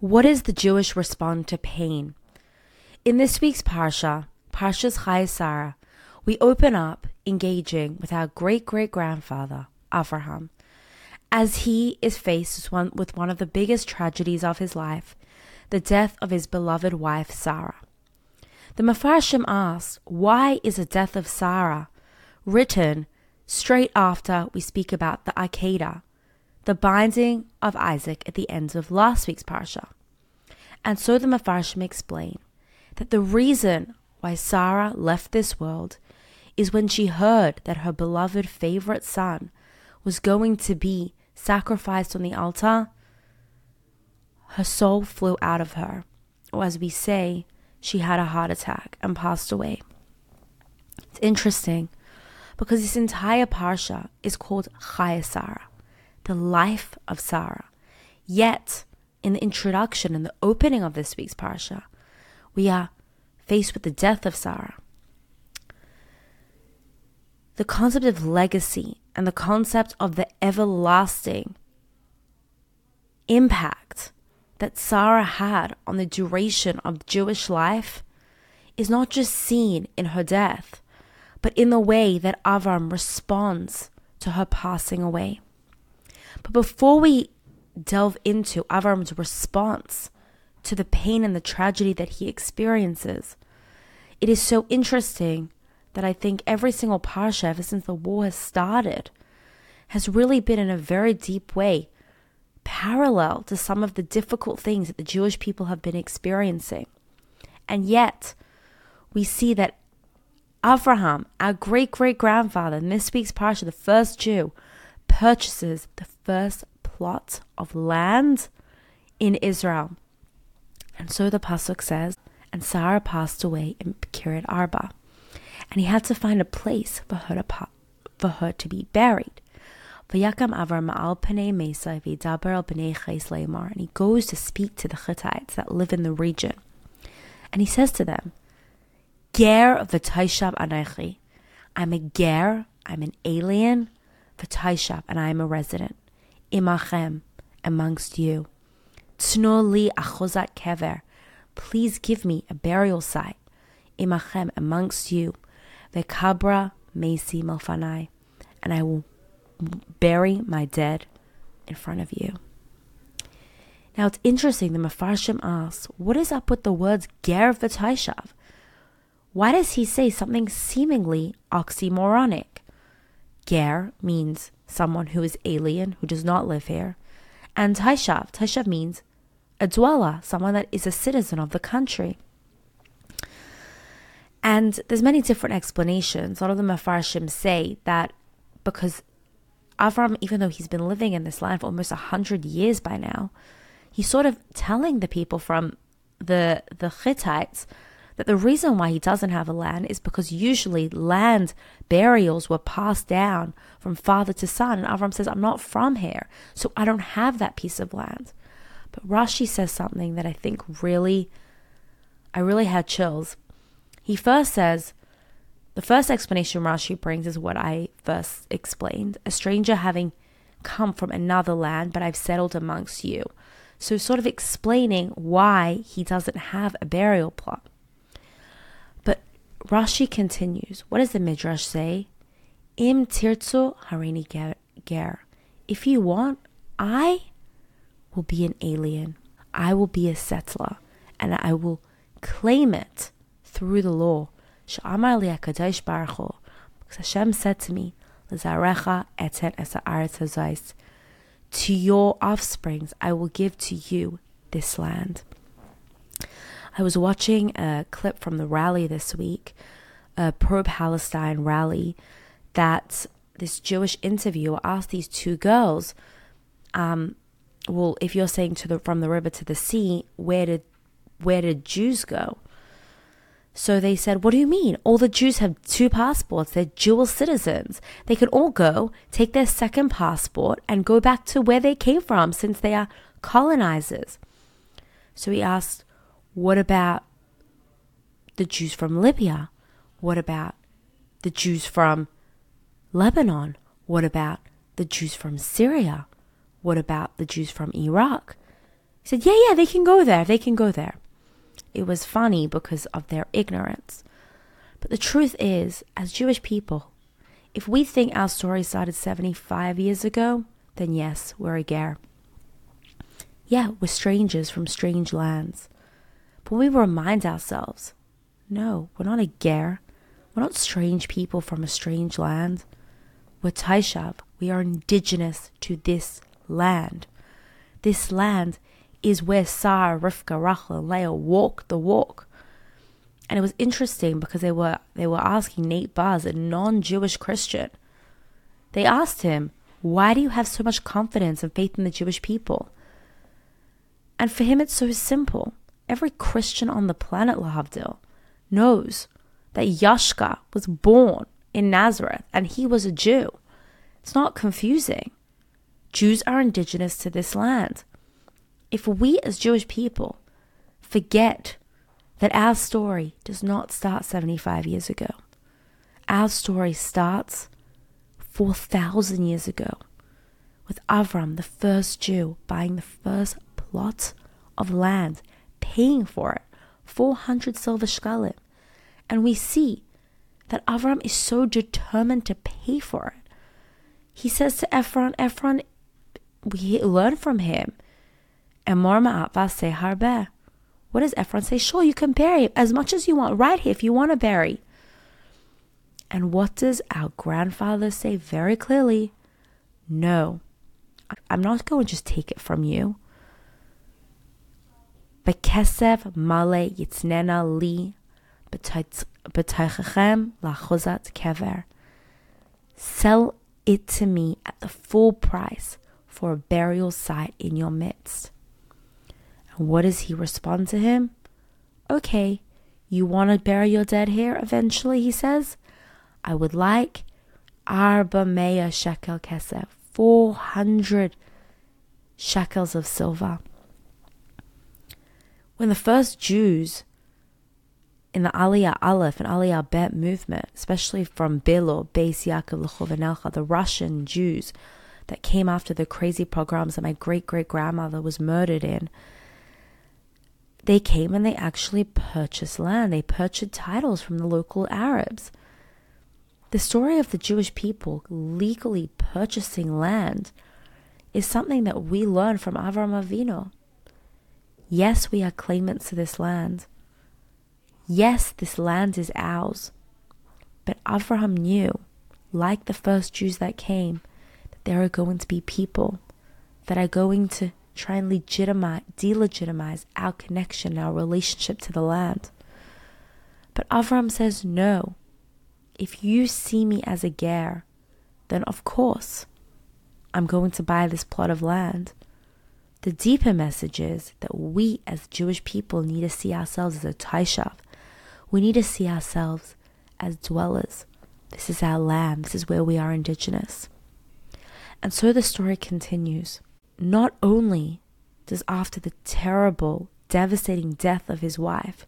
What is the Jewish response to pain? In this week's Parsha, Parshas Chayei Sarah, we open up engaging with our great great grandfather, Avraham, as he is faced with one, of the biggest tragedies of his life, the death of his beloved wife, Sarah. The Mefarshim asks, why is the death of Sarah written straight after we speak about the Akedah, the binding of Isaac at the end of last week's Parsha? And so the Mefarshim explain that the reason why Sarah left this world is when she heard that her beloved favorite son was going to be sacrificed on the altar, her soul flew out of her, or as we say, she had a heart attack and passed away. It's interesting because this entire parsha is called Chayei Sarah, the life of Sarah. Yet, in the introduction and the opening of this week's parsha, we are faced with the death of Sarah. The concept of legacy and the concept of the everlasting impact that Sarah had on the duration of Jewish life is not just seen in her death, but in the way that Avram responds to her passing away. But before we delve into Avram's response to the pain and the tragedy that he experiences, it is so interesting that I think every single parsha ever since the war has started has really been in a very deep way parallel to some of the difficult things that the Jewish people have been experiencing. And yet, we see that Avraham, our great great grandfather, in this week's parsha, the first Jew, purchases the first plot of land in Israel. And so the pasuk says, and Sarah passed away in Kiryat Arba, and he had to find a place for her to for her to be buried. Avram al al Bnei and he goes to speak to the Hittites that live in the region, and he says to them, Ger v'taishav anachi, I'm a ger, I'm an alien, v'taishav, and I am a resident, imachem, amongst you. Tno li achozat kever, please give me a burial site, imachem, amongst you, v'kabra mesi malfanai, and I will bury my dead in front of you. Now it's interesting, the Mefarshim asks, what is up with the words ger v'taishav? Why does he say something seemingly oxymoronic? Ger means someone who is alien, who does not live here. And taishav, taishav means a dweller, someone that is a citizen of the country. And there's many different explanations. A lot of the Mefarshim say that because Avram, even though he's been living in this land for almost hundred years by now, he's sort of telling the people from the the Hittites that the reason why he doesn't have a land is because usually land burials were passed down from father to son. And Avram says, I'm not from here, so I don't have that piece of land. But Rashi says something that I think really, I really had chills. He first says, the first explanation Rashi brings is what I first explained a stranger having come from another land, but I've settled amongst you. So, sort of explaining why he doesn't have a burial plot. Rashi continues. What does the Midrash say? Im tirtzu harini ger. If you want, I will be an alien. I will be a settler, and I will claim it through the law. Sh'amar li HaKadosh Baruch Hu, because Hashem said to me. To your offsprings I will give to you this land. I was watching a clip from the rally this week, a pro-Palestine rally, that this Jewish interviewer asked these two girls, um, well, if you're saying to the from the river to the sea, where did where did Jews go? So they said, What do you mean? All the Jews have two passports. They're dual citizens. They can all go, take their second passport, and go back to where they came from since they are colonizers. So he asked, What about the Jews from Libya? What about the Jews from Lebanon? What about the Jews from Syria? What about the Jews from Iraq? He said, Yeah, yeah, they can go there. They can go there. It was funny because of their ignorance. But the truth is, as Jewish people, if we think our story started 75 years ago, then yes, we're a. Yeah, we're strangers from strange lands. But we remind ourselves no, we're not a ger. We're not strange people from a strange land. We're Taishav. We are indigenous to this land. This land is where Sarah, Rivka, Rachel, and Leah walked the walk. And it was interesting because they were they were asking Nate Baz, a non-Jewish Christian. They asked him, "Why do you have so much confidence and faith in the Jewish people?" And for him, it's so simple. Every Christian on the planet, Lahavdil, knows that Yashka was born in Nazareth and he was a Jew. It's not confusing. Jews are indigenous to this land. If we as Jewish people forget that our story does not start 75 years ago, our story starts 4,000 years ago with Avram, the first Jew, buying the first plot of land, paying for it 400 silver shkalim. And we see that Avram is so determined to pay for it. He says to Ephron, Ephron, we learn from him. What does Ephron say? Sure, you can bury as much as you want, right here, if you want to bury. And what does our grandfather say very clearly? No, I'm not going to just take it from you. Bekesef male yitznena li B'teichachem lachozat kever. Sell it to me at the full price for a burial site in your midst. And what does he respond to him? Okay, you want to bury your dead here eventually, he says. I would like arba mea shekel kesef, 400 shekels of silver. When the first Jews in the Aliyah Aleph and Aliyah Bet movement, especially from Bilu, Beis Yaakov, Lechovenelcha, the Russian Jews that came after the crazy pogroms that my great great grandmother was murdered in, they came and they actually purchased land. They purchased titles from the local Arabs. The story of the Jewish people legally purchasing land is something that we learn from Avram Avinu. Yes, we are claimants to this land. Yes, this land is ours. But Abraham knew, like the first Jews that came, that there are going to be people that are going to try and legitimize, delegitimize our connection, our relationship to the land. But Abraham says, no. If you see me as a ger, then of course I'm going to buy this plot of land. The deeper message is that we as Jewish people need to see ourselves as a taishav, we need to see ourselves as dwellers. This is our land. This is where we are indigenous. And so the story continues. Not only does, after the terrible, devastating death of his wife,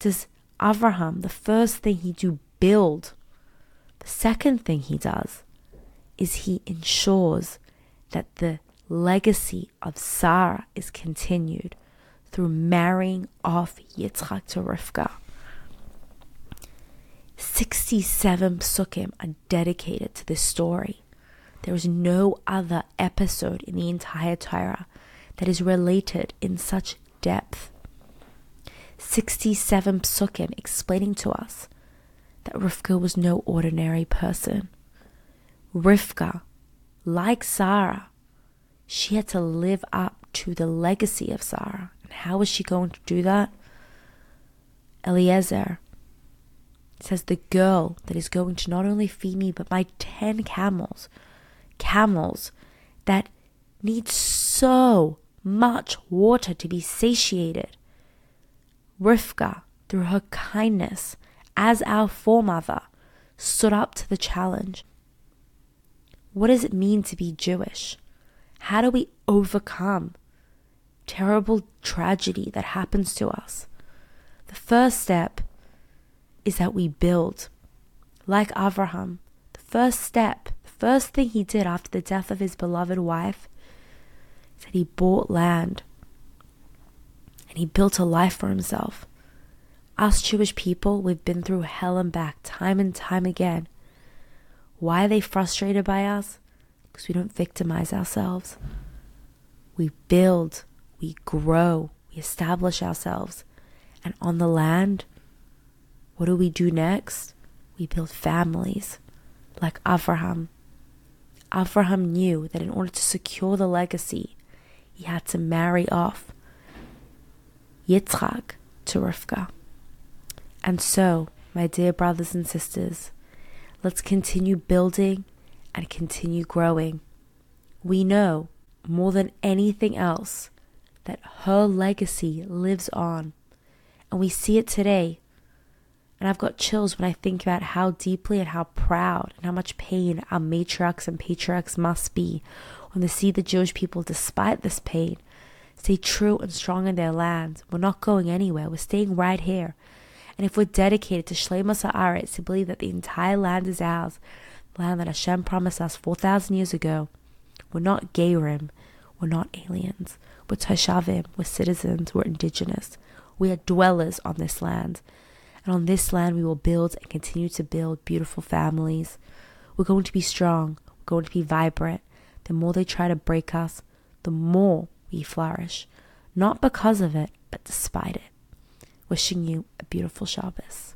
does Abraham, the first thing he do, build. The second thing he does is he ensures that the legacy of Sarah is continued through marrying off Yitzchak to Rivka. 67 psukim are dedicated to this story. There is no other episode in the entire Torah that is related in such depth. 67 psukim explaining to us that Rivka was no ordinary person. Rivka, like Sarah, she had to live up to the legacy of Sarah. And how was she going to do that? Eliezer, says the girl that is going to not only feed me, but my 10 camels, camels that need so much water to be satiated. Rivka, through her kindness as our foremother, stood up to the challenge. What does it mean to be Jewish? How do we overcome terrible tragedy that happens to us? The first step is that we build. Like Avraham, the first step, the first thing he did after the death of his beloved wife, is that he bought land. and he built a life for himself. Us Jewish people, we've been through hell and back time and time again. Why are they frustrated by us? Because we don't victimize ourselves. We build, we grow, we establish ourselves. And on the land, what do we do next? We build families like Avraham. Avraham knew that in order to secure the legacy, he had to marry off Yitzchak to Rivka. And so, my dear brothers and sisters, let's continue building and continue growing. We know more than anything else that her legacy lives on. And we see it today. And I've got chills when I think about how deeply and how proud and how much pain our matriarchs and patriarchs must be when they see the Jewish people, despite this pain, stay true and strong in their land. We're not going anywhere. We're staying right here. And if we're dedicated to Shleimus Haaretz, to believe that the entire land is ours, land that Hashem promised us 4,000 years ago, we're not Gerim, we're not aliens. We're Toshavim, we're citizens, we're indigenous. We are dwellers on this land. And on this land, we will build and continue to build beautiful families. We're going to be strong, we're going to be vibrant. The more they try to break us, the more we flourish. Not because of it, but despite it. Wishing you a beautiful Shabbos.